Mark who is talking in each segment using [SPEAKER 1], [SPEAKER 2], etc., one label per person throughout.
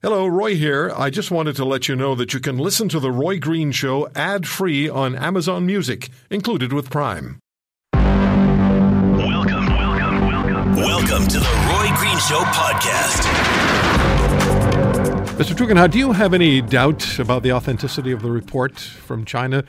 [SPEAKER 1] Hello, Roy here. I just wanted to let you know that you can listen to The Roy Green Show ad free on Amazon Music, included with Prime.
[SPEAKER 2] Welcome, welcome, welcome. Welcome to the Roy Green Show podcast.
[SPEAKER 1] Mr. Tugendhat, do you have any doubt about the authenticity of the report from China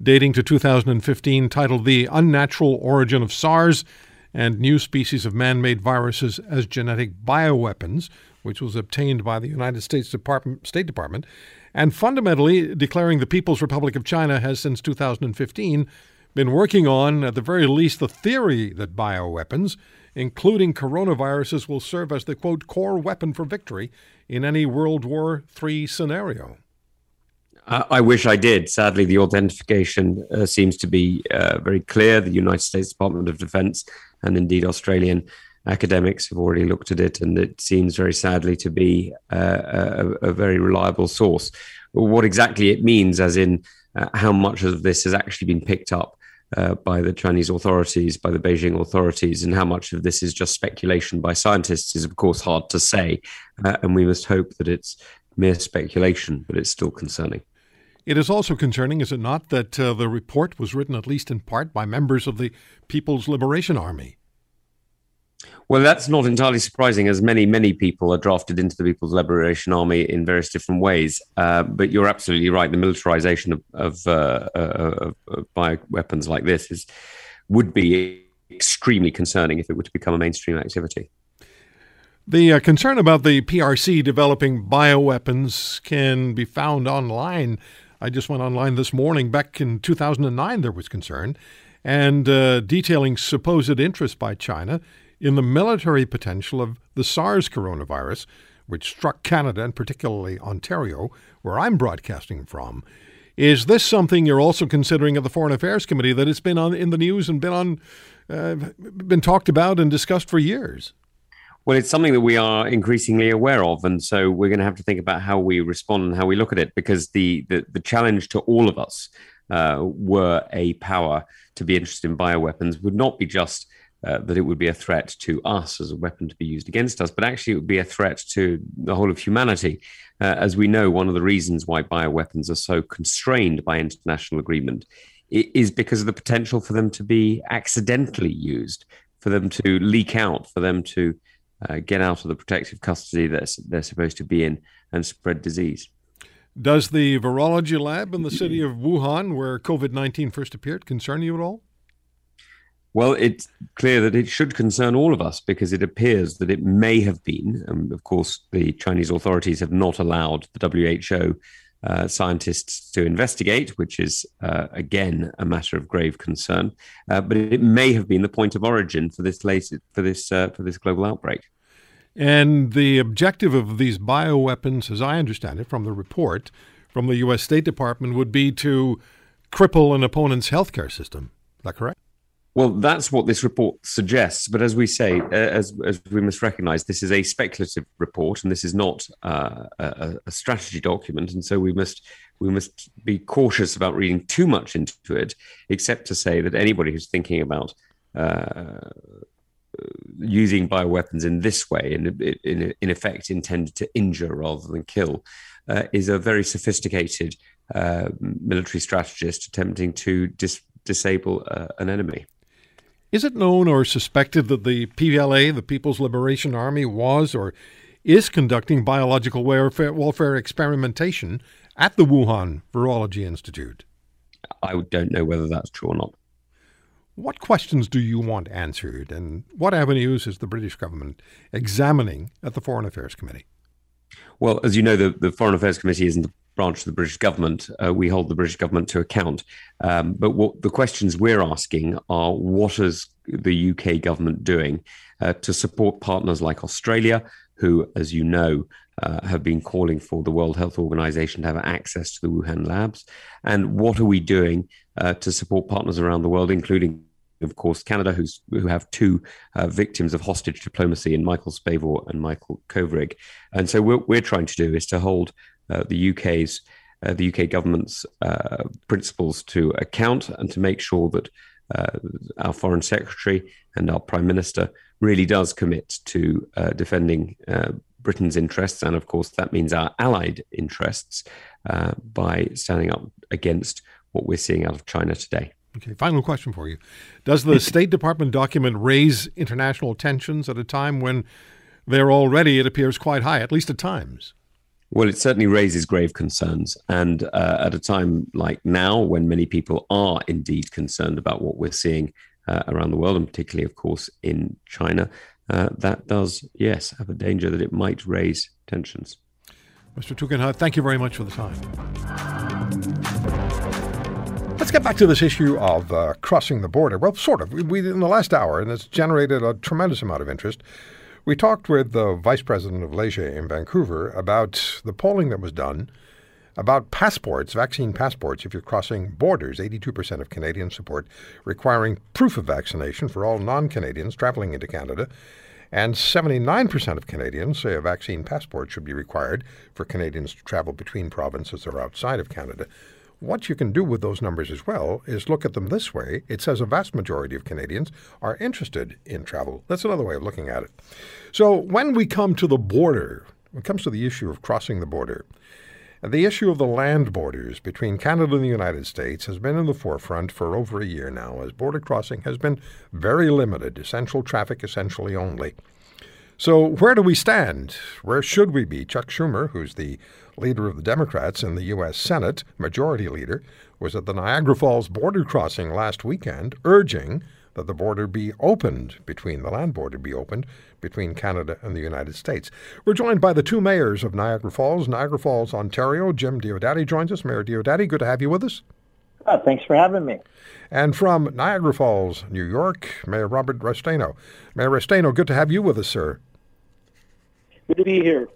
[SPEAKER 1] dating to 2015 titled The Unnatural Origin of SARS and New Species of Man Made Viruses as Genetic Bioweapons? Which was obtained by the United States Department, State Department, and fundamentally declaring the People's Republic of China has since 2015 been working on, at the very least, the theory that bioweapons, including coronaviruses, will serve as the quote core weapon for victory in any World War III scenario.
[SPEAKER 3] I wish I did. Sadly, the authentication uh, seems to be uh, very clear. The United States Department of Defense and indeed Australian academics have already looked at it, and it seems very sadly to be uh, a, a, very reliable source. What exactly it means, as in uh, how much of this has actually been picked up uh, by the Chinese authorities, by the Beijing authorities, and how much of this is just speculation by scientists, is of course hard to say. Uh, and we must hope that it's mere speculation, but it's still concerning.
[SPEAKER 1] It is also concerning, is it not, that uh, the report was written at least in part by members of the People's Liberation Army?
[SPEAKER 3] Well, that's not entirely surprising, as many, many people are drafted into the People's Liberation Army in various different ways. Uh, but you're absolutely right. The militarization of, of, uh, uh, of bioweapons like this is would be extremely concerning if it were to become a mainstream activity.
[SPEAKER 1] The uh, concern about the PRC developing bioweapons can be found online. I just went online this morning. Back in 2009, there was concern and uh, detailing supposed interest by China in the military potential of the SARS coronavirus, which struck Canada and particularly Ontario, where I'm broadcasting from. Is this something you're also considering at the Foreign Affairs Committee that it's been on in the news and been on, uh, been talked about and discussed for years?
[SPEAKER 3] Well, it's something that we are increasingly aware of, and so we're going to have to think about how we respond and how we look at it, because the the, the challenge to all of us uh, were a power to be interested in bioweapons would not be just uh, that it would be a threat to us as a weapon to be used against us, but actually it would be a threat to the whole of humanity. Uh, as we know, one of the reasons why bioweapons are so constrained by international agreement is because of the potential for them to be accidentally used, for them to leak out, for them to uh, get out of the protective custody that they're supposed to be in and spread disease.
[SPEAKER 1] Does the virology lab in the city of Wuhan, where COVID 19 first appeared, concern you at all?
[SPEAKER 3] Well, it's clear that it should concern all of us because it appears that it may have been, and of course, the Chinese authorities have not allowed the WHO uh, scientists to investigate, which is uh, again a matter of grave concern. Uh, but it may have been the point of origin for this latest, for this uh, for this global outbreak.
[SPEAKER 1] And the objective of these bioweapons, as I understand it from the report from the U.S. State Department, would be to cripple an opponent's healthcare system. Is that correct?
[SPEAKER 3] Well, that's what this report suggests. But as we say, uh, as, as we must recognize, this is a speculative report, and this is not uh, a, a, strategy document. And so we must we must be cautious about reading too much into it, except to say that anybody who's thinking about uh, using bioweapons in this way, in, in, in effect intended to injure rather than kill, uh, is a very sophisticated uh, military strategist attempting to dis- disable uh, an enemy.
[SPEAKER 1] Is it known or suspected that the PLA, the People's Liberation Army, was or is conducting biological warfare, welfare experimentation at the Wuhan Virology Institute?
[SPEAKER 3] I don't know whether that's true or not.
[SPEAKER 1] What questions do you want answered, and what avenues is the British government examining at the Foreign Affairs Committee?
[SPEAKER 3] Well, as you know, the, the Foreign Affairs Committee isn't branch of the British government. Uh, we hold the British government to account. Um, but what the questions we're asking are what is the UK government doing uh, to support partners like Australia, who, as you know, uh, have been calling for the World Health Organization to have access to the Wuhan labs? And what are we doing uh, to support partners around the world, including of course, Canada, who's who have two uh, victims of hostage diplomacy in Michael Spavor and Michael Kovrig. And so, what we're trying to do is to hold the UK's uh, the UK government's uh, principles to account and to make sure that our foreign secretary and our prime minister really does commit to defending Britain's interests, and of course, that means our allied interests uh, by standing up against what we're seeing out of China today.
[SPEAKER 4] Okay, final question for you. Does the State Department document raise international tensions at a time when they're already, it appears, quite high, at least at times?
[SPEAKER 3] Well, it certainly raises grave concerns. And uh, at a time like now, when many people are indeed concerned about what we're seeing uh, around the world, and particularly, of course, in China, uh, that does, yes, have a danger that it might raise tensions.
[SPEAKER 4] Mr. Tugendhat, thank you very much for the time. Let's get back to this issue of uh, crossing the border. Well, sort of. We, we, in the last hour, and it's generated a tremendous amount of interest. We talked with the vice president of Leger in Vancouver about the polling that was done about passports, vaccine passports, if you're crossing borders. 82% of Canadians support requiring proof of vaccination for all non Canadians traveling into Canada. And 79% of Canadians say a vaccine passport should be required for Canadians to travel between provinces or outside of Canada. What you can do with those numbers as well is look at them this way. It says a vast majority of Canadians are interested in travel. That's another way of looking at it. So when we come to the border, when it comes to the issue of crossing the border, the issue of the land borders between Canada and the United States has been in the forefront for over a year now, as border crossing has been very limited, essential traffic essentially only. So, where do we stand? Where should we be? Chuck Schumer, who's the leader of the Democrats in the U.S. Senate, majority leader, was at the Niagara Falls border crossing last weekend, urging that the border be opened between the land border be opened between Canada and the United States. We're joined by the two mayors of Niagara Falls, Niagara Falls, Ontario. Jim Diodati joins us. Mayor Diodati, good to have you with us.
[SPEAKER 5] Oh, thanks for having me.
[SPEAKER 4] And from Niagara Falls, New York, Mayor Robert Restaino. Mayor Restaino, good to have you with us, sir.
[SPEAKER 5] Good to be here.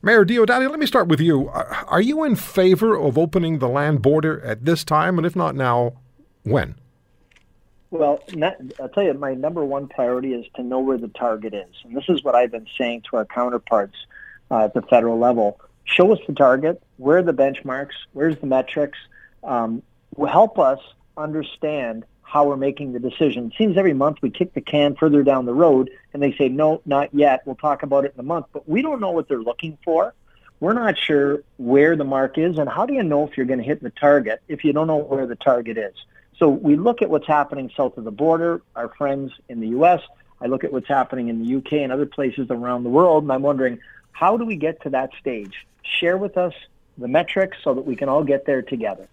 [SPEAKER 4] Mayor Diodati, let me start with you. Are you in favor of opening the land border at this time? And if not now, when?
[SPEAKER 5] Well, I'll tell you, my number one priority is to know where the target is. And this is what I've been saying to our counterparts uh, at the federal level. Show us the target. Where are the benchmarks? Where's the metrics? Um, will help us understand how we're making the decision. It seems every month we kick the can further down the road and they say, no, not yet. We'll talk about it in a month. But we don't know what they're looking for. We're not sure where the mark is. And how do you know if you're going to hit the target if you don't know where the target is? So we look at what's happening south of the border, our friends in the U.S. I look at what's happening in the U.K. and other places around the world, and I'm wondering, how do we get to that stage? Share with us the metrics so that we can all get there together.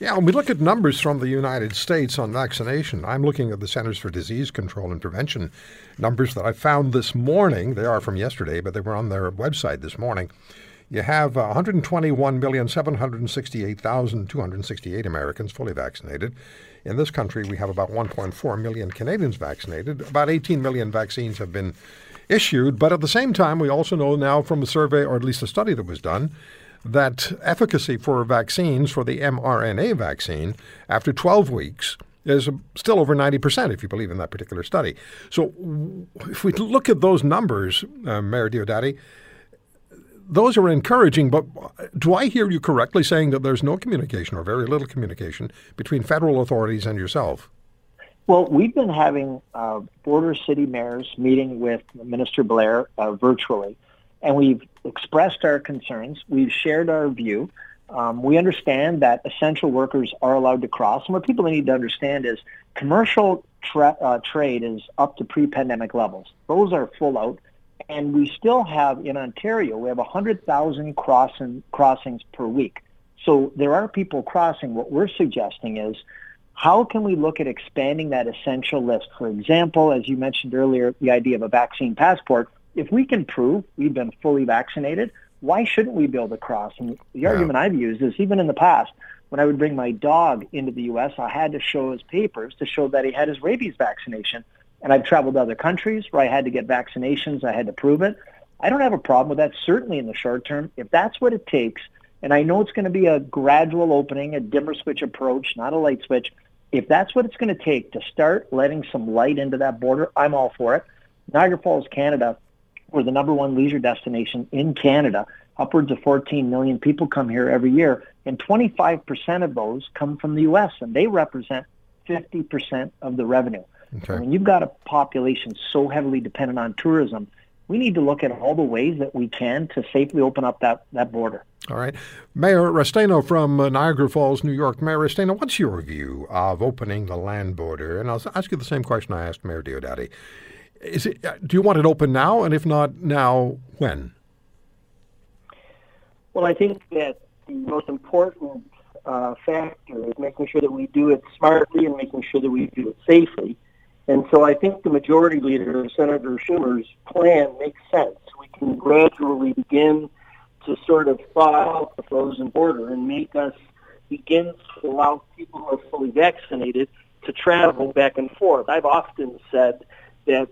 [SPEAKER 4] Yeah, when we look at numbers from the United States on vaccination, I'm looking at the Centers for Disease Control and Prevention numbers that I found this morning. They are from yesterday, but they were on their website this morning. You have uh, 121,768,268 Americans fully vaccinated. In this country, we have about 1.4 million Canadians vaccinated. About 18 million vaccines have been issued. But at the same time, we also know now from a survey, or at least a study that was done, that efficacy for vaccines, for the mRNA vaccine, after 12 weeks, is still over 90%, if you believe in that particular study. So if we look at those numbers, uh, Mayor Diodati, those are encouraging, but do I hear you correctly saying that there's no communication or very little communication between federal authorities and yourself?
[SPEAKER 5] Well, we've been having uh, border city mayors meeting with Minister Blair uh, virtually, and we've expressed our concerns. We've shared our view. Um, we understand that essential workers are allowed to cross, and what people need to understand is commercial tra- uh, trade is up to pre-pandemic levels. Those are full out. And we still have in Ontario, we have 100,000 crossing, crossings per week. So there are people crossing. What we're suggesting is how can we look at expanding that essential list? For example, as you mentioned earlier, the idea of a vaccine passport. If we can prove we've been fully vaccinated, why shouldn't we build to cross? And the yeah. argument I've used is even in the past, when I would bring my dog into the U.S., I had to show his papers to show that he had his rabies vaccination. And I've traveled to other countries where I had to get vaccinations. I had to prove it. I don't have a problem with that, certainly in the short term. If that's what it takes, and I know it's going to be a gradual opening, a dimmer switch approach, not a light switch. If that's what it's going to take to start letting some light into that border, I'm all for it. Niagara Falls, Canada, we're the number one leisure destination in Canada. Upwards of 14 million people come here every year, and 25% of those come from the U.S., and they represent 50% of the revenue. Okay. When you've got a population so heavily dependent on tourism, we need to look at all the ways that we can to safely open up that, that border.
[SPEAKER 4] All right. Mayor Restaino from uh, Niagara Falls, New York. Mayor Restaino, what's your view of opening the land border? And I'll ask you the same question I asked Mayor Diodati. Is it, uh, do you want it open now? And if not now, when?
[SPEAKER 6] Well, I think that the most important uh, factor is making sure that we do it smartly and making sure that we do it safely. And so I think the majority leader, Senator Schumer's plan makes sense. We can gradually begin to sort of thaw out the frozen border and make us begin to allow people who are fully vaccinated to travel back and forth. I've often said that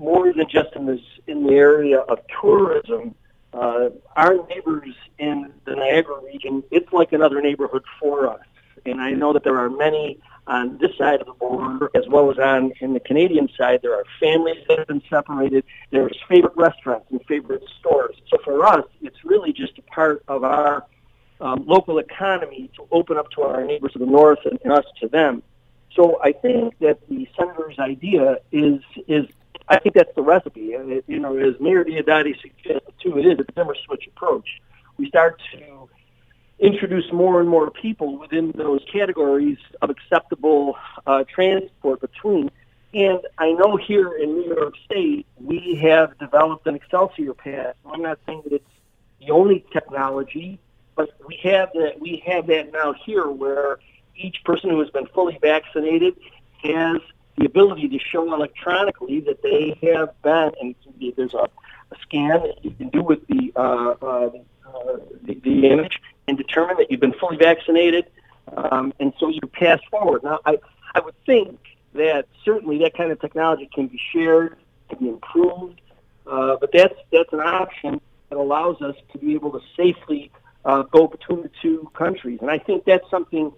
[SPEAKER 6] more than just in this in the area of tourism, uh, our neighbors in the Niagara region, it's like another neighborhood for us. And I know that there are many on this side of the border as well as on in the Canadian side. There are families that have been separated. There's favorite restaurants and favorite stores. So for us, it's really just a part of our um, local economy to open up to our neighbors to the north and, and us to them. So I think that the senator's idea is is I think that's the recipe. It, you know, as Mayor Diodati suggested too, it is a dimmer switch approach. We start to introduce more and more people within those categories of acceptable uh, transport between. And I know here in New York State, we have developed an Excelsior Pass. I'm not saying that it's the only technology, but we have that. We have that now here, where each person who has been fully vaccinated has the ability to show electronically that they have been, and there's a, a scan that you can do with the, uh, uh, the, the image and determine that you've been fully vaccinated, um, and so you pass forward. Now, I, I would think that certainly that kind of technology can be shared, can be improved, uh, but that's that's an option that allows us to be able to safely uh, go between the two countries, and I think that's something.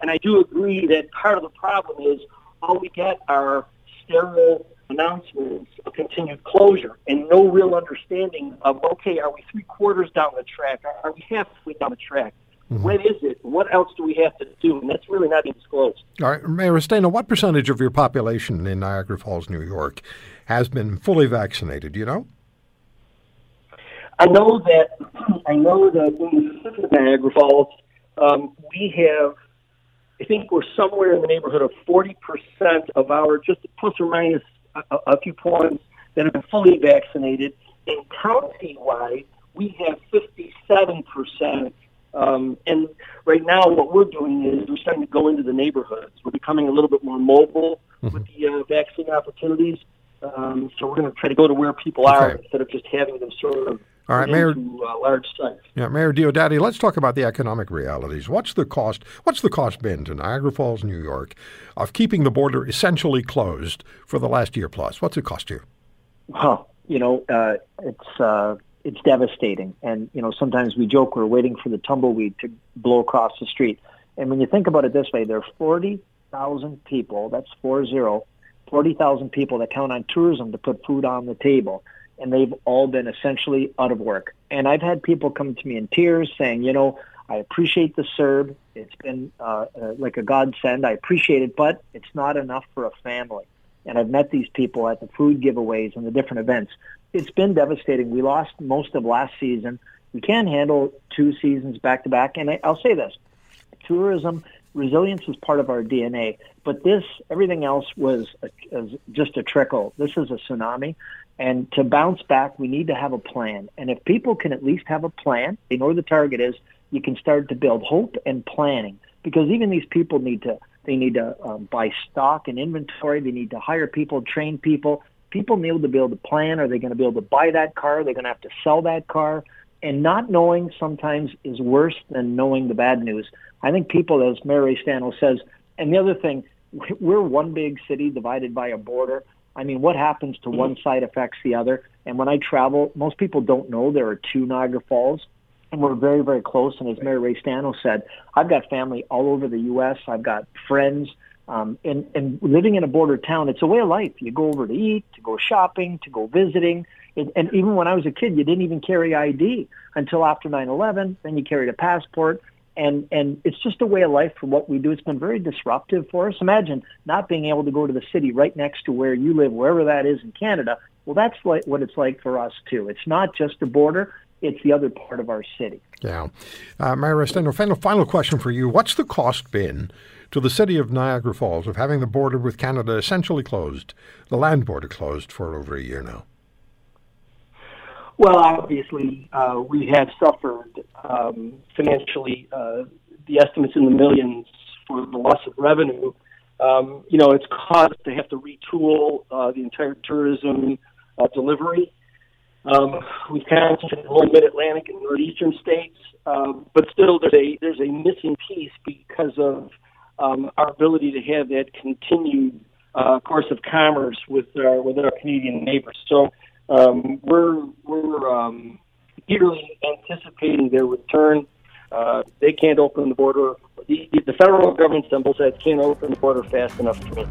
[SPEAKER 6] And I do agree that part of the problem is all we get are sterile announcements of continued closure and no real understanding of, okay, are we three quarters down the track? Are we halfway down the track? Mm-hmm. When is it? What else do we have to do? And that's really not being disclosed.
[SPEAKER 4] All right, Mayor Restaino, what percentage of your population in Niagara Falls, New York, has been fully vaccinated? Do you know?
[SPEAKER 6] I know that I know that in the city of Niagara Falls, um, we have I think we're somewhere in the neighborhood of 40% of our, just plus or minus a, a few points, that have been fully vaccinated. And county-wide, we have 57%. Um, and right now, what we're doing is we're starting to go into the neighborhoods. We're becoming a little bit more mobile mm-hmm. with the uh, vaccine opportunities. Um, so we're going to try to go to where people okay. are instead of just having them sort of all right, Mayor. uh, large sites.
[SPEAKER 4] Yeah, Mayor Diodati, let's talk about the economic realities. What's the cost? What's the cost been to Niagara Falls, New York, of keeping the border essentially closed for the last year plus? What's it cost you?
[SPEAKER 5] Well, you know, uh, it's uh, it's devastating, and you know, sometimes we joke we're waiting for the tumbleweed to blow across the street. And when you think about it this way, there are forty thousand people. That's four zero. 40,000 people that count on tourism to put food on the table and they've all been essentially out of work. And I've had people come to me in tears saying, you know, I appreciate the CERB. It's been uh, uh, like a godsend. I appreciate it, but it's not enough for a family. And I've met these people at the food giveaways and the different events. It's been devastating. We lost most of last season. We can't handle two seasons back to back. And I, I'll say this tourism resilience is part of our DNA, but this, everything else was a, just a trickle. This is a tsunami. And to bounce back, we need to have a plan. And if people can at least have a plan, they know where the target is, you can start to build hope and planning. Because even these people need to, they need to um, buy stock and inventory. They need to hire people, train people. People need to be able to plan. Are they going to be able to buy that car? they're going to have to sell that car? And not knowing sometimes is worse than knowing the bad news. I think people, as Mayor Restaino says, and the other thing, we're one big city divided by a border. I mean, what happens to one side affects the other. And when I travel, most people don't know there are two Niagara Falls, and we're very, very close. And as Mayor Restaino said, I've got family all over the U.S. I've got friends. Um, and, and living in a border town, it's a way of life. You go over to eat, to go shopping, to go visiting. And, and even when I was a kid, you didn't even carry ID until after 9/11. Then you carried a passport. And and it's just a way of life for what we do. It's been very disruptive for us. Imagine not being able to go to the city right next to where you live, wherever that is in Canada. Well, that's like what it's like for us too. It's not just a border; it's the other part of our city.
[SPEAKER 1] Yeah, uh, Mayor Restaino, final final question for you: What's the cost been to the city of Niagara Falls of having the border with Canada essentially closed, the land border closed for over a year now?
[SPEAKER 6] Well, obviously, uh, we have suffered um, financially. Uh, the estimates in the millions for the loss of revenue. Um, you know, it's caused to have to retool uh, the entire tourism uh, delivery. Um, we've concentrated on Mid Atlantic and Northeastern states, um, but still, there's a there's a missing piece because of um, our ability to have that continued uh, course of commerce with our with our Canadian neighbors. So um, we're we're um, eagerly anticipating their return. Uh, they can't open the border. The, the federal government symbol said can't open the border fast enough me.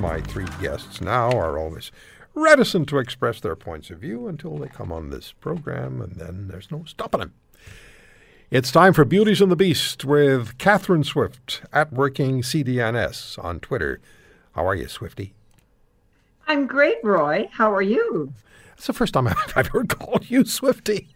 [SPEAKER 1] My three guests now are always reticent to express their points of view until they come on this program, and then there's no stopping them. It's time for Beauties and the Beast with Catherine Swift at Working CDNS on Twitter. How are you, Swifty?
[SPEAKER 7] I'm great, Roy. How are you?
[SPEAKER 1] It's the first time I've ever called you Swifty.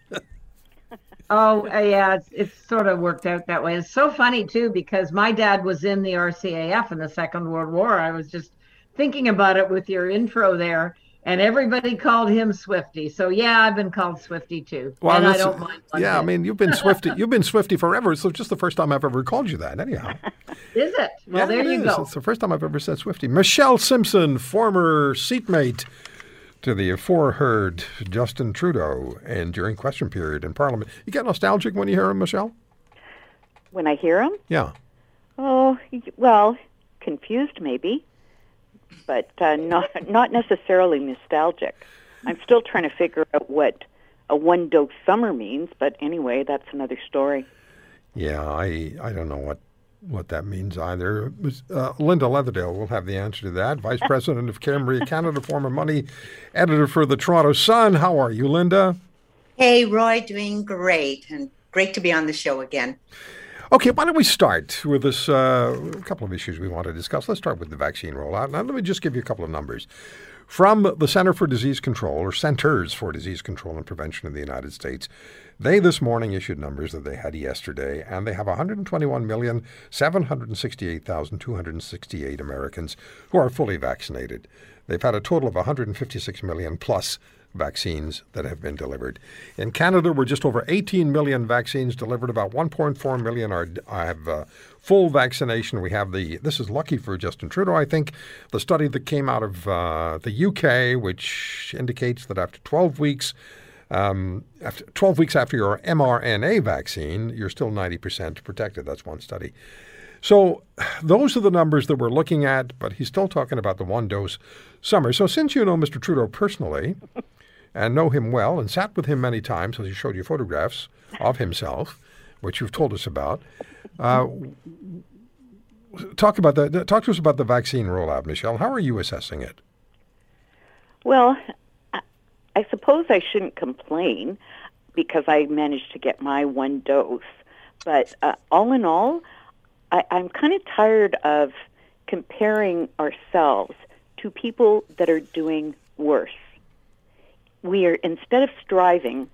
[SPEAKER 7] oh, uh, yeah, it's, it's sort of worked out that way. It's so funny, too, because my dad was in the RCAF in the Second World War. I was just thinking about it with your intro there and everybody called him Swifty. So yeah, I've been called Swifty too, well, and I don't mind.
[SPEAKER 1] Yeah, bit. I mean you've been Swifty, you've been Swifty forever. So it's just the first time I've ever called you that. Anyhow,
[SPEAKER 7] is it? Well,
[SPEAKER 1] yeah,
[SPEAKER 7] there
[SPEAKER 1] it
[SPEAKER 7] you
[SPEAKER 1] is.
[SPEAKER 7] go.
[SPEAKER 1] It's the first time I've ever said Swifty. Michelle Simson, former seatmate to the aforeheard Justin Trudeau, and during question period in Parliament, you get nostalgic when you hear him, Michelle.
[SPEAKER 8] When I hear him?
[SPEAKER 1] Yeah.
[SPEAKER 8] Oh well, confused maybe but uh, not not necessarily nostalgic. I'm still trying to figure out what a one dose summer means, but anyway, that's another story.
[SPEAKER 1] Yeah, I I don't know what what that means either. Uh, Linda Leatherdale will have the answer to that. Vice President of Cambria Canada, former money editor for the Toronto Sun. How are you, Linda?
[SPEAKER 9] Hey, Roy, doing great, and great to be on the show again.
[SPEAKER 1] Okay, why don't we start with this? Uh, a couple of issues we want to discuss. Let's start with the vaccine rollout. Now, let me just give you a couple of numbers. From the Center for Disease Control, or Centers for Disease Control and Prevention in the United States, they this morning issued numbers that they had yesterday, and they have 121,768,268 Americans who are fully vaccinated. They've had a total of 156 million plus vaccines that have been delivered. In Canada, we're just over 18 million vaccines delivered. About 1.4 million are have uh, full vaccination. We have the this is lucky for Justin Trudeau, I think, the study that came out of uh, the UK, which indicates that after 12 weeks. Um, after 12 weeks after your mRNA vaccine, you're still 90% protected. That's one study. So those are the numbers that we're looking at, but he's still talking about the one dose summer. So since you know Mr. Trudeau personally, and know him well and sat with him many times, as he showed you photographs of himself, which you've told us about. Uh, talk about that. Talk to us about the vaccine rollout, Michelle. How are you assessing it?
[SPEAKER 8] Well, I suppose I shouldn't complain because I managed to get my one dose. But uh, all in all, I, I'm kind of tired of comparing ourselves to people that are doing worse we are instead of striving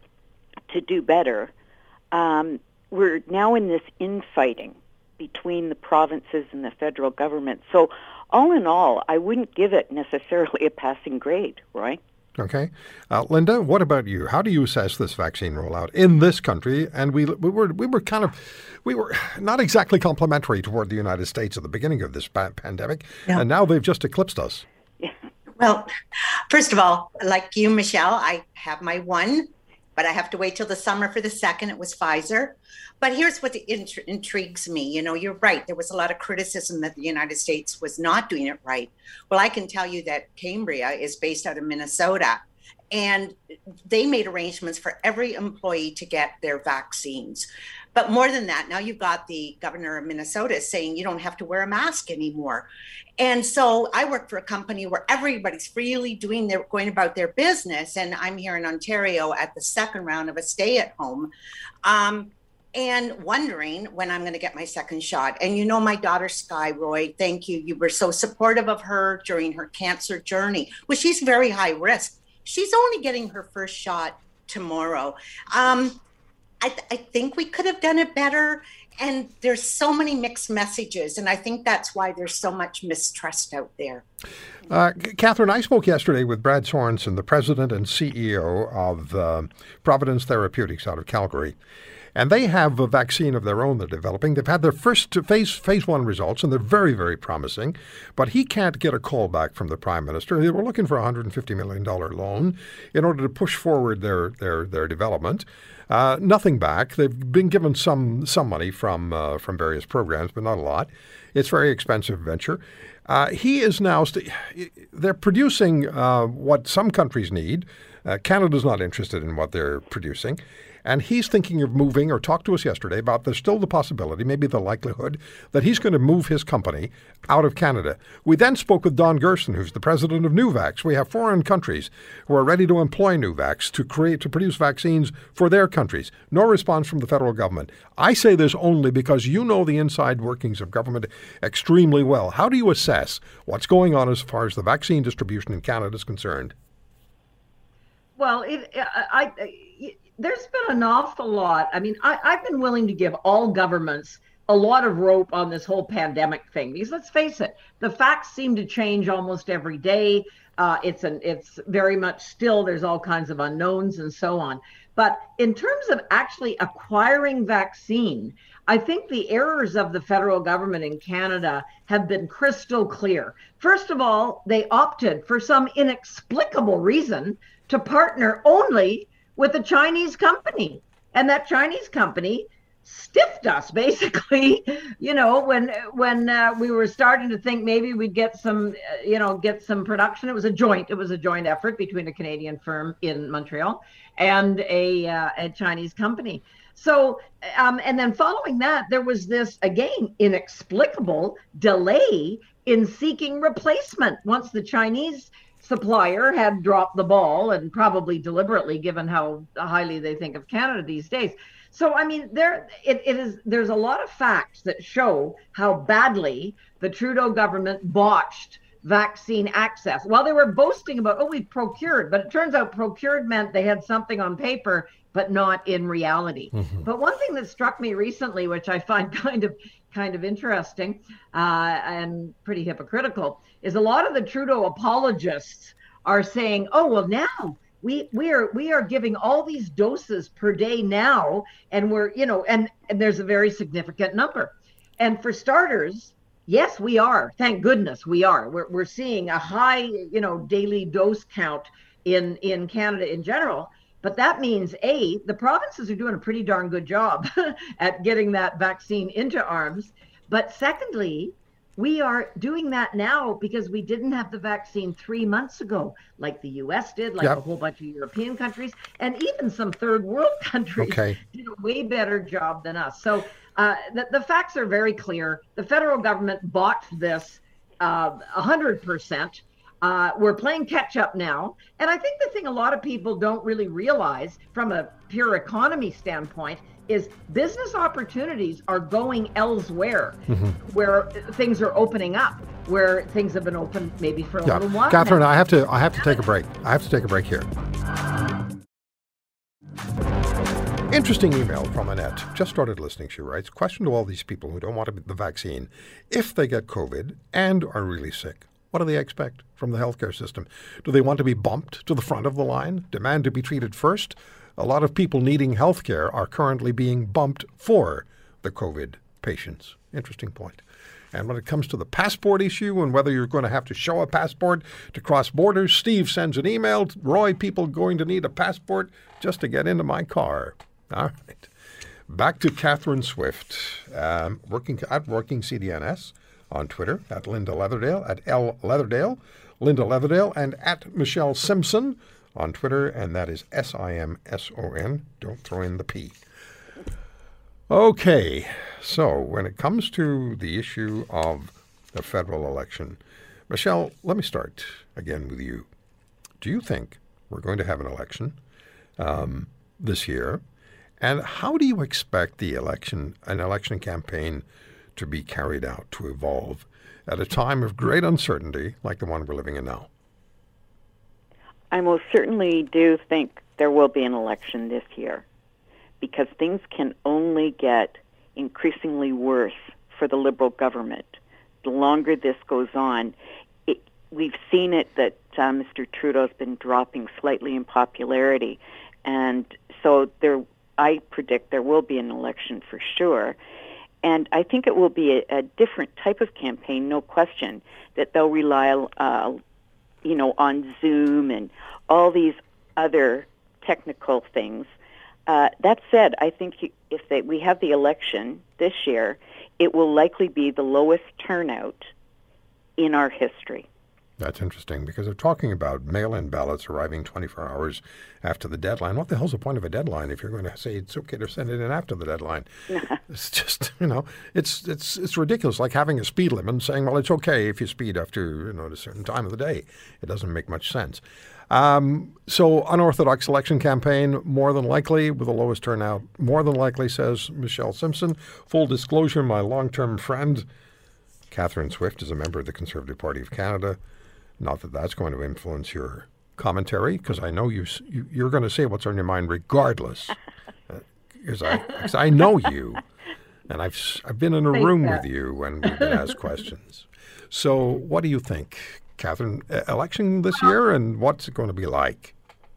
[SPEAKER 8] to do better, um, we're now in this infighting between the provinces and the federal government. So, all in all, I wouldn't give it necessarily a passing grade, Roy.
[SPEAKER 1] Okay, uh, Linda, what about you? How do you assess this vaccine rollout in this country? And we we were we were kind of we were not exactly complimentary toward the United States at the beginning of this pandemic, yeah. and now they've just eclipsed us.
[SPEAKER 9] Well, first of all, like you, Michelle, I have my one, but I have to wait till the summer for the second. It was Pfizer. But here's what int- intrigues me. You know, you're right. There was a lot of criticism that the United States was not doing it right. Well, I can tell you that Cambria is based out of Minnesota. and they made arrangements for every employee to get their vaccines. But more than that, now you've got the governor of Minnesota saying you don't have to wear a mask anymore. And so I work for a company where everybody's freely doing their going about their business. And I'm here in Ontario at the second round of a stay at home. Um, and wondering when I'm going to get my second shot. And you know, my daughter Sky Roy, thank you. You were so supportive of her during her cancer journey, well, she's very high risk. She's only getting her first shot tomorrow. Um, I, th- I think we could have done it better. And there's so many mixed messages. And I think that's why there's so much mistrust out there.
[SPEAKER 1] Uh, Catherine, I spoke yesterday with Brad Sorenson, the president and CEO of uh, Providence Therapeutics out of Calgary. And they have a vaccine of their own they're developing. They've had their first phase phase one results, and they're very, very promising. But he can't get a call back from the prime minister. They were looking for a $150 million loan in order to push forward their their their development. Uh, nothing back. They've been given some some money from uh, from various programs, but not a lot. It's a very expensive venture. Uh, he is now. St- they're producing uh, what some countries need. Uh, Canada's not interested in what they're producing. And he's thinking of moving, or talked to us yesterday about there's still the possibility, maybe the likelihood, that he's going to move his company out of Canada. We then spoke with Don Gerson, who's the president of PnuVax. We have foreign countries who are ready to employ PnuVax to create to produce vaccines for their countries. No response from the federal government. I say this only because you know the inside workings of government extremely well. How do you assess what's going on as far as the vaccine distribution in Canada is concerned?
[SPEAKER 7] Well, it, I, I there's been an awful lot. I mean, I, I've been willing to give all governments a lot of rope on this whole pandemic thing because let's face it, the facts seem to change almost every day. Uh, it's an it's very much still there's all kinds of unknowns and so on. But in terms of actually acquiring vaccine, I think the errors of the federal government in Canada have been crystal clear. First of all, they opted for some inexplicable reason to partner only with a Chinese company. And that Chinese company stiffed us basically you know when when uh, we were starting to think maybe we'd get some uh, you know get some production. It was a joint it was a joint effort between a canadian firm in montreal and a, uh, a chinese company. So um, and then following that there was this again inexplicable delay in seeking replacement. Once the chinese supplier had dropped the ball and probably deliberately given how highly they think of Canada these days. So I mean there it, it is there's a lot of facts that show how badly the Trudeau government botched vaccine access. While they were boasting about oh we've procured, but it turns out procured meant they had something on paper but not in reality. Mm-hmm. But one thing that struck me recently which I find kind of kind of interesting uh, and pretty hypocritical is a lot of the Trudeau apologists are saying, "Oh well, now we we are we are giving all these doses per day now, and we're you know, and and there's a very significant number. And for starters, yes, we are. Thank goodness we are. We're we're seeing a high you know daily dose count in in Canada in general." But that means A, the provinces are doing a pretty darn good job at getting that vaccine into arms. But secondly, we are doing that now because we didn't have the vaccine three months ago, like the US did, like yep. a whole bunch of European countries, and even some third world countries okay. did a way better job than us. So uh, the, the facts are very clear. The federal government bought this uh, 100%. Uh, we're playing catch up now. And I think the thing a lot of people don't really realize from a pure economy standpoint is business opportunities are going elsewhere mm-hmm. where things are opening up where things have been open maybe for a yeah. little while
[SPEAKER 1] catherine now. i have to i have to take a break i have to take a break here Interesting email from Annette. Just started listening, she writes. Question to all these people who don't want the vaccine. If they get COVID and are really sick, what do they expect from the healthcare system? Do they want to be bumped to the front of the line, demand to be treated first? A lot of people needing healthcare are currently being bumped for the COVID patients. Interesting point. And when it comes to the passport issue and whether you're going to have to show a passport to cross borders, Steve sends an email. Roy, people going to need a passport just to get into my car. All right. Back to Catherine Swift, um, working at Working CDNS on Twitter, at Linda Leatherdale, at L Leatherdale, Linda Leatherdale, and at Michelle Simson on Twitter, and that is S I M S O N. Don't throw in the P. Okay, so when it comes to the issue of the federal election, Michelle, let me start again with you. Do you think we're going to have an election um, this year? And how do you expect the election, an election campaign, to be carried out, to evolve at a time of great uncertainty like the one we're living in now?
[SPEAKER 8] I most certainly do think there will be an election this year because things can only get increasingly worse for the Liberal government. The longer this goes on, it, we've seen it that uh, Mr. Trudeau's been dropping slightly in popularity, and so there, I predict there will be an election for sure. And I think it will be a, a different type of campaign, no question. That they'll rely, uh, you know, on Zoom and all these other technical things. Uh, that said, I think if they, we have the election this year, it will likely be the lowest turnout in our history.
[SPEAKER 1] That's interesting because they're talking about mail in ballots arriving 24 hours after the deadline. What the hell's the point of a deadline if you're going to say it's okay to send it in after the deadline? it's just, you know, it's it's it's ridiculous. Like having a speed limit and saying, well, it's okay if you speed after, you know, at a certain time of the day. It doesn't make much sense. Um, so, unorthodox election campaign, more than likely, with the lowest turnout, more than likely, says Michelle Simson. Full disclosure, my long term friend, Catherine Swift, is a member of the Conservative Party of Canada. Not that that's going to influence your commentary, because I know you, you are going to say what's on your mind regardless. Because uh, I, cause I know you, and I've I've been in a room with you when we've been asked questions. So, what do you think, Catherine? Election this year, and what's it going to be like?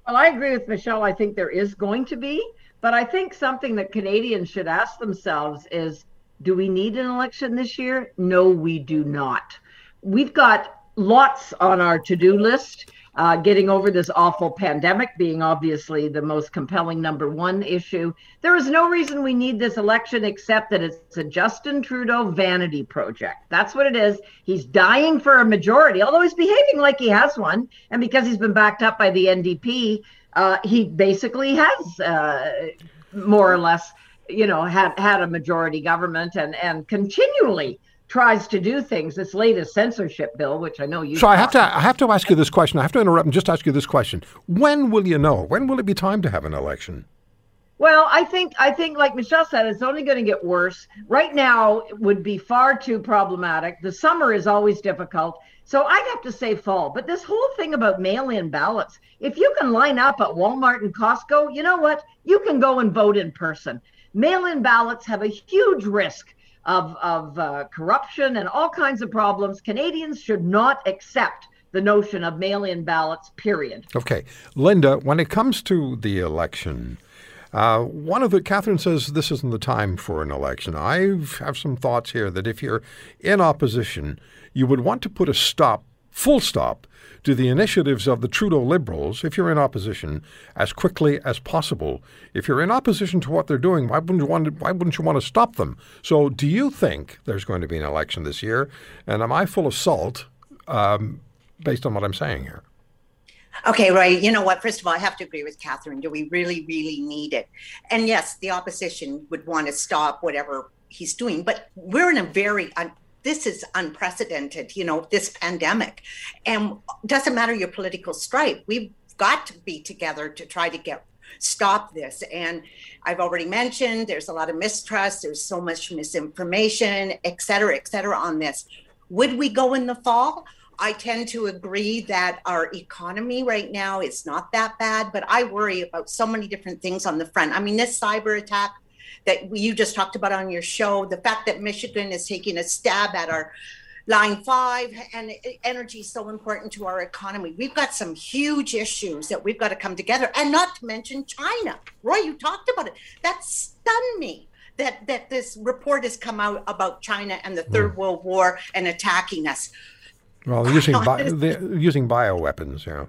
[SPEAKER 7] Well, I agree with Michelle. I think there is going to be, but I think something that Canadians should ask themselves is: Do we need an election this year? No, we do not. We've got lots on our to-do list. Uh, getting over this awful pandemic being obviously the most compelling number one issue. There is no reason we need this election except that it's a Justin Trudeau vanity project. That's what it is. He's dying for a majority, although he's behaving like he has one. And because he's been backed up by the NDP, uh, he basically has uh, more or less, you know, had had a majority government and and continually tries to do things. This latest censorship bill, which I know you.
[SPEAKER 1] So I have to. I have to ask you this question. I have to interrupt and just ask you this question. When will you know? When will it be time to have an election?
[SPEAKER 7] Well, I think I think like Michelle said, it's only going to get worse. Right now, it would be far too problematic. The summer is always difficult. So I'd have to say fall. But this whole thing about mail-in ballots, if you can line up at Walmart and Costco, you know what? You can go and vote in person. Mail-in ballots have a huge risk of, of uh, corruption and all kinds of problems. Canadians should not accept the notion of mail in ballots, period.
[SPEAKER 1] Okay. Linda, when it comes to the election, uh, one of the, Catherine says this isn't the time for an election. I have some thoughts here that if you're in opposition, you would want to put a stop, full stop, to the initiatives of the Trudeau Liberals if you're in opposition as quickly as possible. If you're in opposition to what they're doing, why wouldn't you want to, why wouldn't you want to stop them? So, do you think there's going to be an election this year? And am I full of salt um, based on what I'm saying here?
[SPEAKER 9] Okay, right. You know what? First of all, I have to agree with Catherine. Do we really, really need it? And yes, the opposition would want to stop whatever he's doing, but we're in a very un- this is unprecedented, you know, this pandemic. And doesn't matter your political stripe, we've got to be together to try to get stop this. And I've already mentioned there's a lot of mistrust, there's so much misinformation, et cetera, et cetera, on this. Would we go in the fall? I tend to agree that our economy right now is not that bad, but I worry about so many different things on the front. I mean, this cyber attack that you just talked about on your show, the fact that Michigan is taking a stab at our line five and energy is so important to our economy. We've got some huge issues that we've got to come together and not to mention China. Roy, you talked about it. That stunned me that that this report has come out about China and the Third mm. World War and attacking us.
[SPEAKER 1] Well, using bi- using bioweapons, yeah.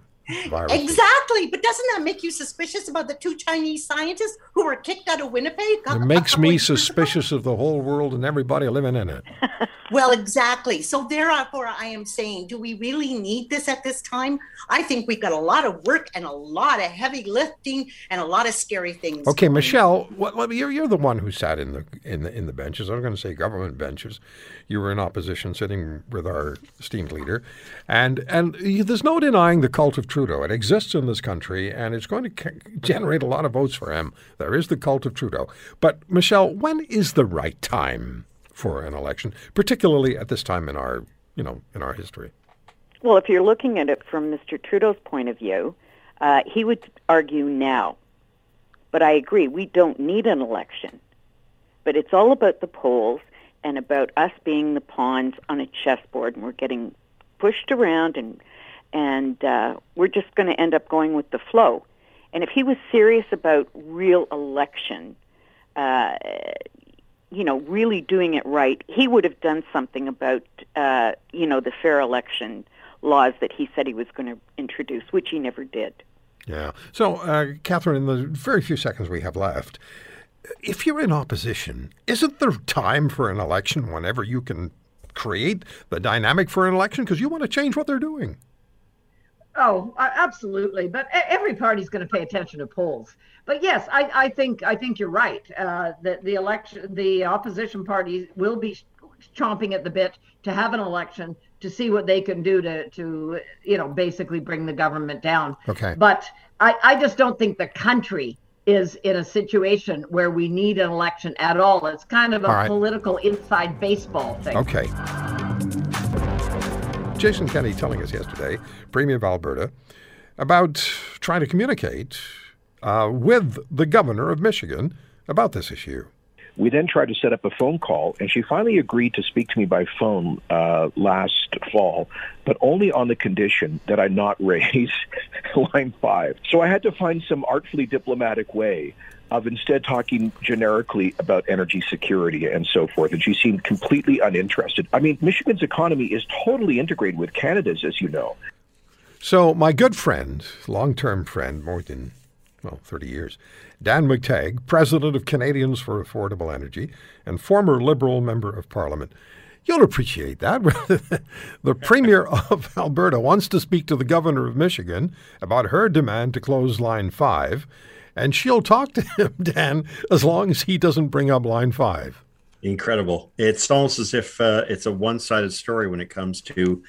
[SPEAKER 1] Viruses.
[SPEAKER 9] Exactly. But doesn't that make you suspicious about the two Chinese scientists who were kicked out of Winnipeg?
[SPEAKER 1] It makes me suspicious of the whole world and everybody living in it.
[SPEAKER 9] Well, exactly. So therefore, I am saying, do we really need this at this time? I think we've got a lot of work and a lot of heavy lifting and a lot of scary things.
[SPEAKER 1] Okay, Michelle, what, what, you're, you're the one who sat in the in the in the benches. I was going to say government benches. You were in opposition, sitting with our esteemed leader, and and there's no denying the cult of Trudeau. It exists in this country, and it's going to generate a lot of votes for him. There is the cult of Trudeau. But Michelle, when is the right time? for an election, particularly at this time in our, you know, in our history?
[SPEAKER 8] Well, if you're looking at it from Mr. Trudeau's point of view, uh, he would argue now. But I agree, we don't need an election. But it's all about the polls and about us being the pawns on a chessboard, and we're getting pushed around, and and uh, we're just going to end up going with the flow. And if he was serious about real election, uh, you know, really doing it right, he would have done something about, uh, you know, the fair election laws that he said he was going to introduce, which he never did.
[SPEAKER 1] Yeah. So, uh, Catherine, in the very few seconds we have left, if you're in opposition, isn't there time for an election whenever you can create the dynamic for an election? Because you want to change what they're doing.
[SPEAKER 7] Oh, absolutely. But every party's going to pay attention to polls. But yes, I, I think I think you're right. Uh, that the election, the opposition parties will be chomping at the bit to have an election to see what they can do to to you know basically bring the government down.
[SPEAKER 1] Okay.
[SPEAKER 7] But I, I just don't think the country is in a situation where we need an election at all. It's kind of a right. political inside baseball thing.
[SPEAKER 1] Okay. Jason Kenney telling us yesterday, Premier of Alberta, about trying to communicate uh, with the governor of Michigan about this issue.
[SPEAKER 10] We then tried to set up a phone call, and she finally agreed to speak to me by phone uh, last fall, but only on the condition that I not raise line five. So I had to find some artfully diplomatic way of instead talking generically about energy security and so forth. And she seemed completely uninterested. I mean, Michigan's economy is totally integrated with Canada's, as you know.
[SPEAKER 1] So, my good friend, long term friend, more than, well, 30 years, Dan McTeague, president of Canadians for Affordable Energy and former Liberal member of Parliament. You'll appreciate that. the Premier of Alberta wants to speak to the Governor of Michigan about her demand to close Line 5 and she'll talk to him, Dan, as long as he doesn't bring up line five.
[SPEAKER 11] Incredible. It's almost as if uh, it's a one sided story when it comes to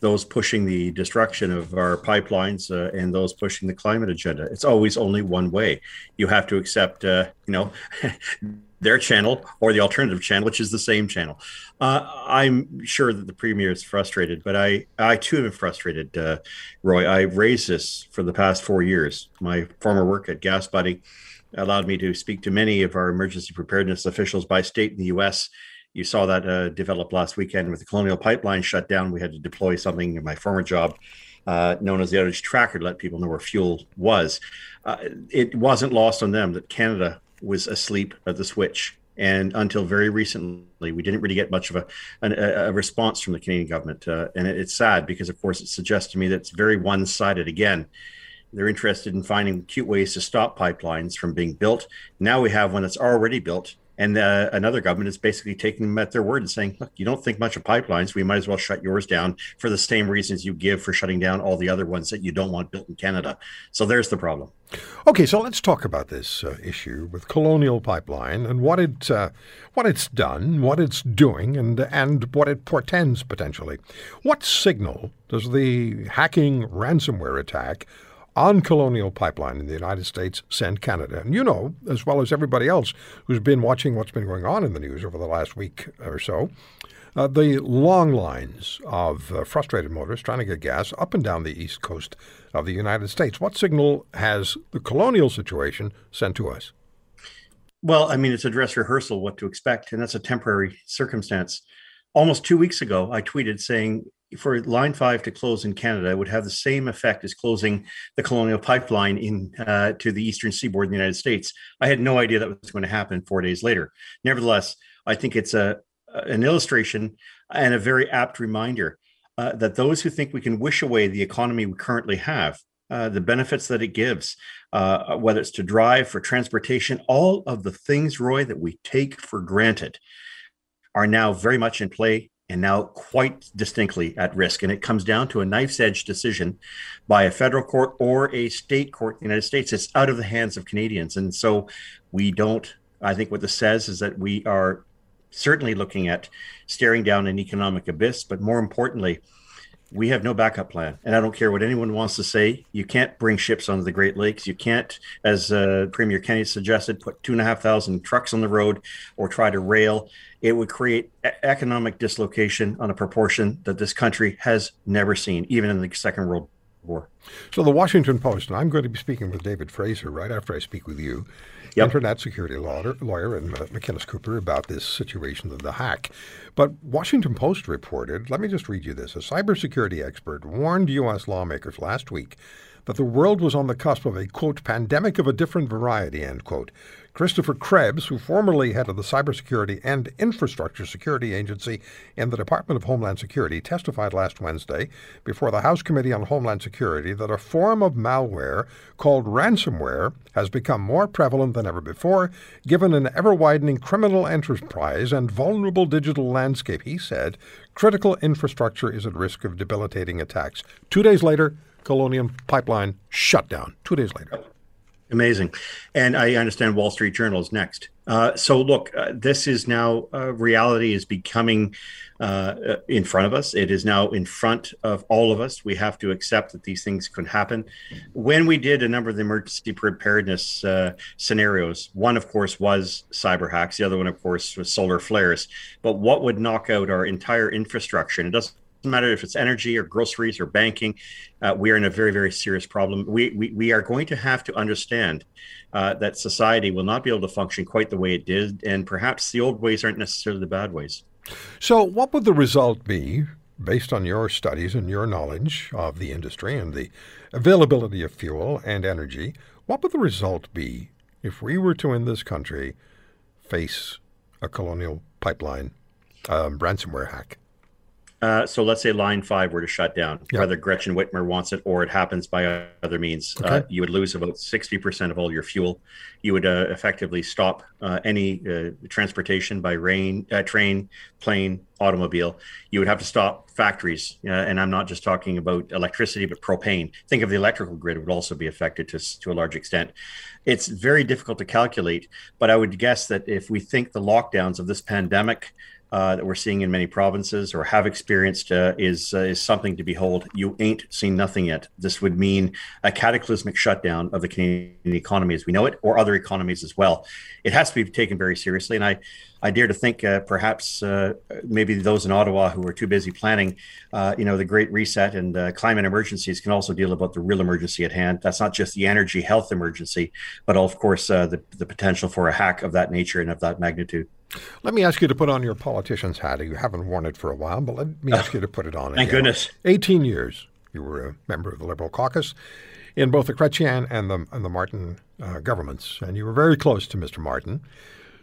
[SPEAKER 11] those pushing the destruction of our pipelines uh, and those pushing the climate agenda. It's always only one way. You have to accept, uh, you know, their channel or the alternative channel, which is the same channel. Uh, I'm sure that the premier is frustrated, but I, I too am frustrated, uh, Roy. I raised this for the past four years. My former work at Gas Buddy allowed me to speak to many of our emergency preparedness officials by state in the U.S. You saw that uh, develop last weekend with the Colonial Pipeline shut down. We had to deploy something in my former job uh, known as the outage tracker to let people know where fuel was. Uh, it wasn't lost on them that Canada was asleep at the switch. And until very recently, we didn't really get much of a, a, response from the Canadian government. Uh, and it, it's sad because, of course, it suggests to me that it's very one sided again. They're interested in finding cute ways to stop pipelines from being built. Now we have one that's already built and uh, another government is basically taking them at their word and saying, look, you don't think much of pipelines. We might as well shut yours down for the same reasons you give for shutting down all the other ones that you don't want built in Canada. So there's the problem.
[SPEAKER 1] Okay, so let's talk about this uh, issue with Colonial Pipeline and what it uh, what it's done, what it's doing, and and what it portends potentially. What signal does the hacking ransomware attack on Colonial Pipeline in the United States send Canada. And you know, as well as everybody else who's been watching what's been going on in the news over the last week or so, uh, the long lines of uh, frustrated motorists trying to get gas up and down the east coast of the United States. What signal has the colonial situation sent to us?
[SPEAKER 11] Well, I mean, it's a dress rehearsal what to expect, and that's a temporary circumstance. Almost two weeks ago, I tweeted saying for Line 5 to close in Canada would have the same effect as closing the Colonial Pipeline in uh, to the eastern seaboard in the United States. I had no idea that was going to happen four days later. Nevertheless, I think it's a an illustration and a very apt reminder uh, that those who think we can wish away the economy we currently have uh, the benefits that it gives, uh, whether it's to drive, for transportation, all of the things, Roy, that we take for granted are now very much in play and now quite distinctly at risk. And it comes down to a knife's edge decision by a federal court or a state court in the United States. It's out of the hands of Canadians. And so we don't, I think what this says is that we are certainly looking at staring down an economic abyss, but more importantly, we have no backup plan. And I don't care what anyone wants to say. You can't bring ships onto the Great Lakes. You can't, as uh, Premier Kenney suggested, put two and a half thousand trucks on the road or try to rail. It would create economic dislocation on a proportion that this country has never seen, even in the Second World War.
[SPEAKER 1] So the Washington Post, and I'm going to be speaking with David Fraser right after I speak with you, yep. internet security lawyer, lawyer and uh, McInnes Cooper about this situation of the hack. But Washington Post reported, let me just read you this. A cybersecurity expert warned U.S. lawmakers last week that the world was on the cusp of a, quote, pandemic of a different variety, end quote. Christopher Krebs, who formerly headed the Cybersecurity and Infrastructure Security Agency in the Department of Homeland Security, testified last Wednesday before the House Committee on Homeland Security that a form of malware called ransomware has become more prevalent than ever before, given an ever widening criminal enterprise and vulnerable digital landscape. He said critical infrastructure is at risk of debilitating attacks. Two days later, Colonial Pipeline shut down. Two days later.
[SPEAKER 11] Amazing. And I understand Wall Street Journal is next. Uh, so, look, uh, this is now uh, reality is becoming uh, in front of us. It is now in front of all of us. We have to accept that these things could happen. When we did a number of the emergency preparedness uh, scenarios, one, of course, was cyber hacks. The other one, of course, was solar flares. But what would knock out our entire infrastructure? And it doesn't matter if it's energy or groceries or banking, uh, we are in a very, very serious problem. We, we, we are going to have to understand uh, that society will not be able to function quite the way it did, and perhaps the old ways aren't necessarily the bad ways.
[SPEAKER 1] So, what would the result be, based on your studies and your knowledge of the industry and the availability of fuel and energy? What would the result be if we were to, in this country, face a colonial pipeline um, ransomware hack?
[SPEAKER 11] Uh, so let's say line five were to shut down, yep. whether Gretchen Whitmer wants it or it happens by other means. Uh, okay. Uh, you would lose about 60% of all your fuel. You would uh, effectively stop uh, any uh, transportation by rain, train, plane, automobile. You would have to stop factories. and I'm not just talking about electricity, but propane. Think of the electrical grid would also be affected to, to a large extent. It's very difficult to calculate, but I would guess that if we think the lockdowns of this pandemic, uh, that we're seeing in many provinces or have experienced uh, is uh, is something to behold. You ain't seen nothing yet. This would mean a cataclysmic shutdown of the Canadian economy as we know it, or other economies as well. It has to be taken very seriously, and I. I dare to think uh, perhaps uh, maybe those in Ottawa who are too busy planning, uh, you know, the Great Reset and climate emergencies can also deal about the real emergency at hand. That's not just the energy health emergency, but of course the, the potential for a hack of that nature and of that magnitude.
[SPEAKER 1] Let me ask you to put on your politician's hat. You haven't worn it for a while, but let me ask you to put it on.
[SPEAKER 11] Thank again. goodness.
[SPEAKER 1] 18 years. You were a member of the Liberal caucus in both the Chrétien and the, and the Martin uh, governments, and you were very close to Mr. Martin.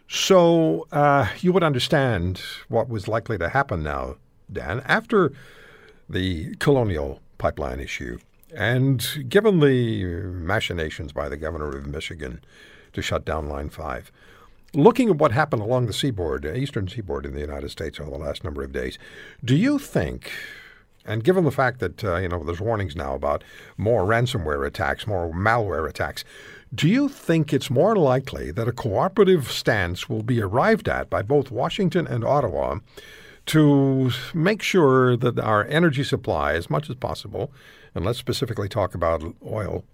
[SPEAKER 1] So uh, you would understand what was likely to happen now, Dan, after the colonial pipeline issue. And given the machinations by the governor of Michigan to shut down Line 5, Looking at what happened along the seaboard, uh, eastern seaboard in the United States over the last number of days, do you think, and given the fact that uh, you know there's warnings now about more ransomware attacks, more malware attacks, do you think it's more likely that a cooperative stance will be arrived at by both Washington and Ottawa to make sure that our energy supply, as much as possible, and let's specifically talk about oil,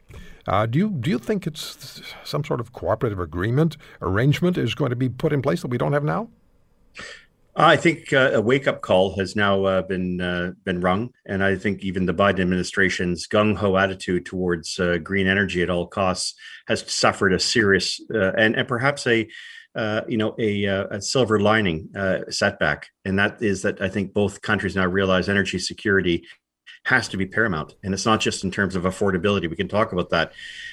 [SPEAKER 1] uh, do you do you think it's some sort of cooperative agreement arrangement is going to be put in place that we don't have now?
[SPEAKER 11] I think uh, a wake up call has now uh, been uh, been rung, and I think even the Biden administration's gung ho attitude towards uh, green energy at all costs has suffered a serious uh, and and perhaps a uh, you know a, a silver lining setback, and that is that I think both countries now realize energy security has to be paramount. And it's not just in terms of affordability. We can talk about that,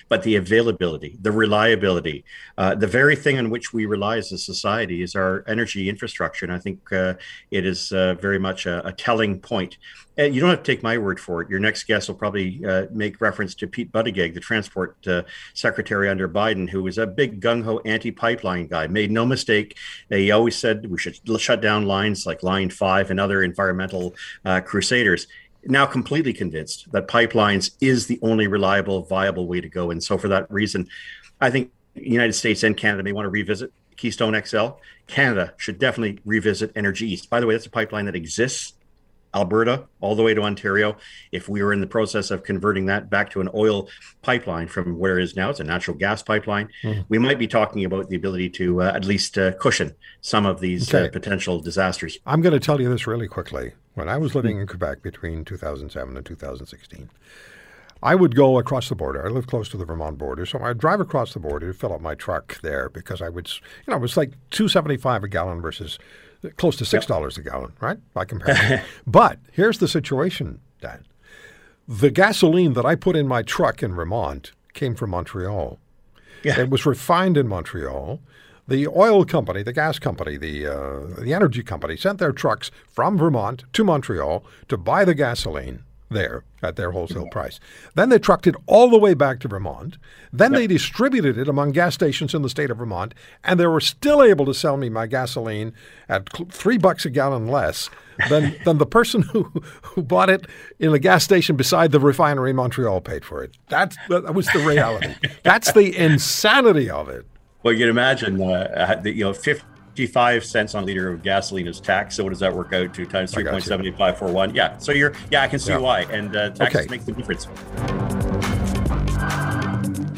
[SPEAKER 11] but the availability, the reliability, uh, the very thing on which we rely as a society is our energy infrastructure. And I think uh, it is uh, very much a, a telling point. And you don't have to take my word for it. Your next guest will probably uh, make reference to Pete Buttigieg, the transport uh, secretary under Biden, who was a big gung ho anti pipeline guy. Made no mistake. He always said we should shut down lines like Line 5 and other environmental uh, crusaders now completely convinced that pipelines is the only reliable, viable way to go. And so, for that reason, I think the United States and Canada may want to revisit Keystone XL. Canada should definitely revisit Energy East. By the way, that's a pipeline that exists Alberta all the way to Ontario. If we were in the process of converting that back to an oil pipeline from where it is now, it's a natural gas pipeline, mm. we might be talking about the ability to uh, at least uh, cushion some of these uh, okay. uh, potential disasters.
[SPEAKER 1] I'm going to tell you this really quickly. When I was living in Quebec between 2007 and 2016, I would go across the border. I live close to the Vermont border, so I'd drive across the border to fill up my truck there because I would, you know, it was like 275 a gallon versus close to six dollars yep. a gallon, right? By comparison. but here's the situation, Dan. The gasoline that I put in my truck in Vermont came from Montreal. Yeah. It was refined in Montreal. The oil company, the gas company, the uh, the energy company sent their trucks from Vermont to Montreal to buy the gasoline there at their wholesale price. Then they trucked it all the way back to Vermont. Then yep. they distributed it among gas stations in the state of Vermont, and they were still able to sell me my gasoline at three bucks a gallon less than, than the person who, who bought it in the gas station beside the refinery in Montreal paid for it. That's, that was the reality. That's the insanity of it.
[SPEAKER 11] Well, you can imagine, uh, you know, 50 55 cents on a liter of gasoline is tax. So what does that work out to times 3.7541? Yeah. So you're, yeah, I can see yeah. why. And uh, taxes okay. make the difference.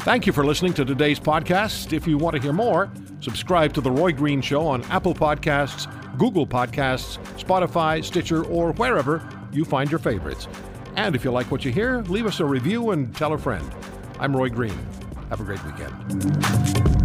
[SPEAKER 4] Thank you for listening to today's podcast. If you want to hear more, subscribe to The Roy Green Show on Apple Podcasts, Google Podcasts, Spotify, Stitcher, or wherever you find your favorites. And if you like what you hear, leave us a review and tell a friend. I'm Roy Green. Have a great weekend.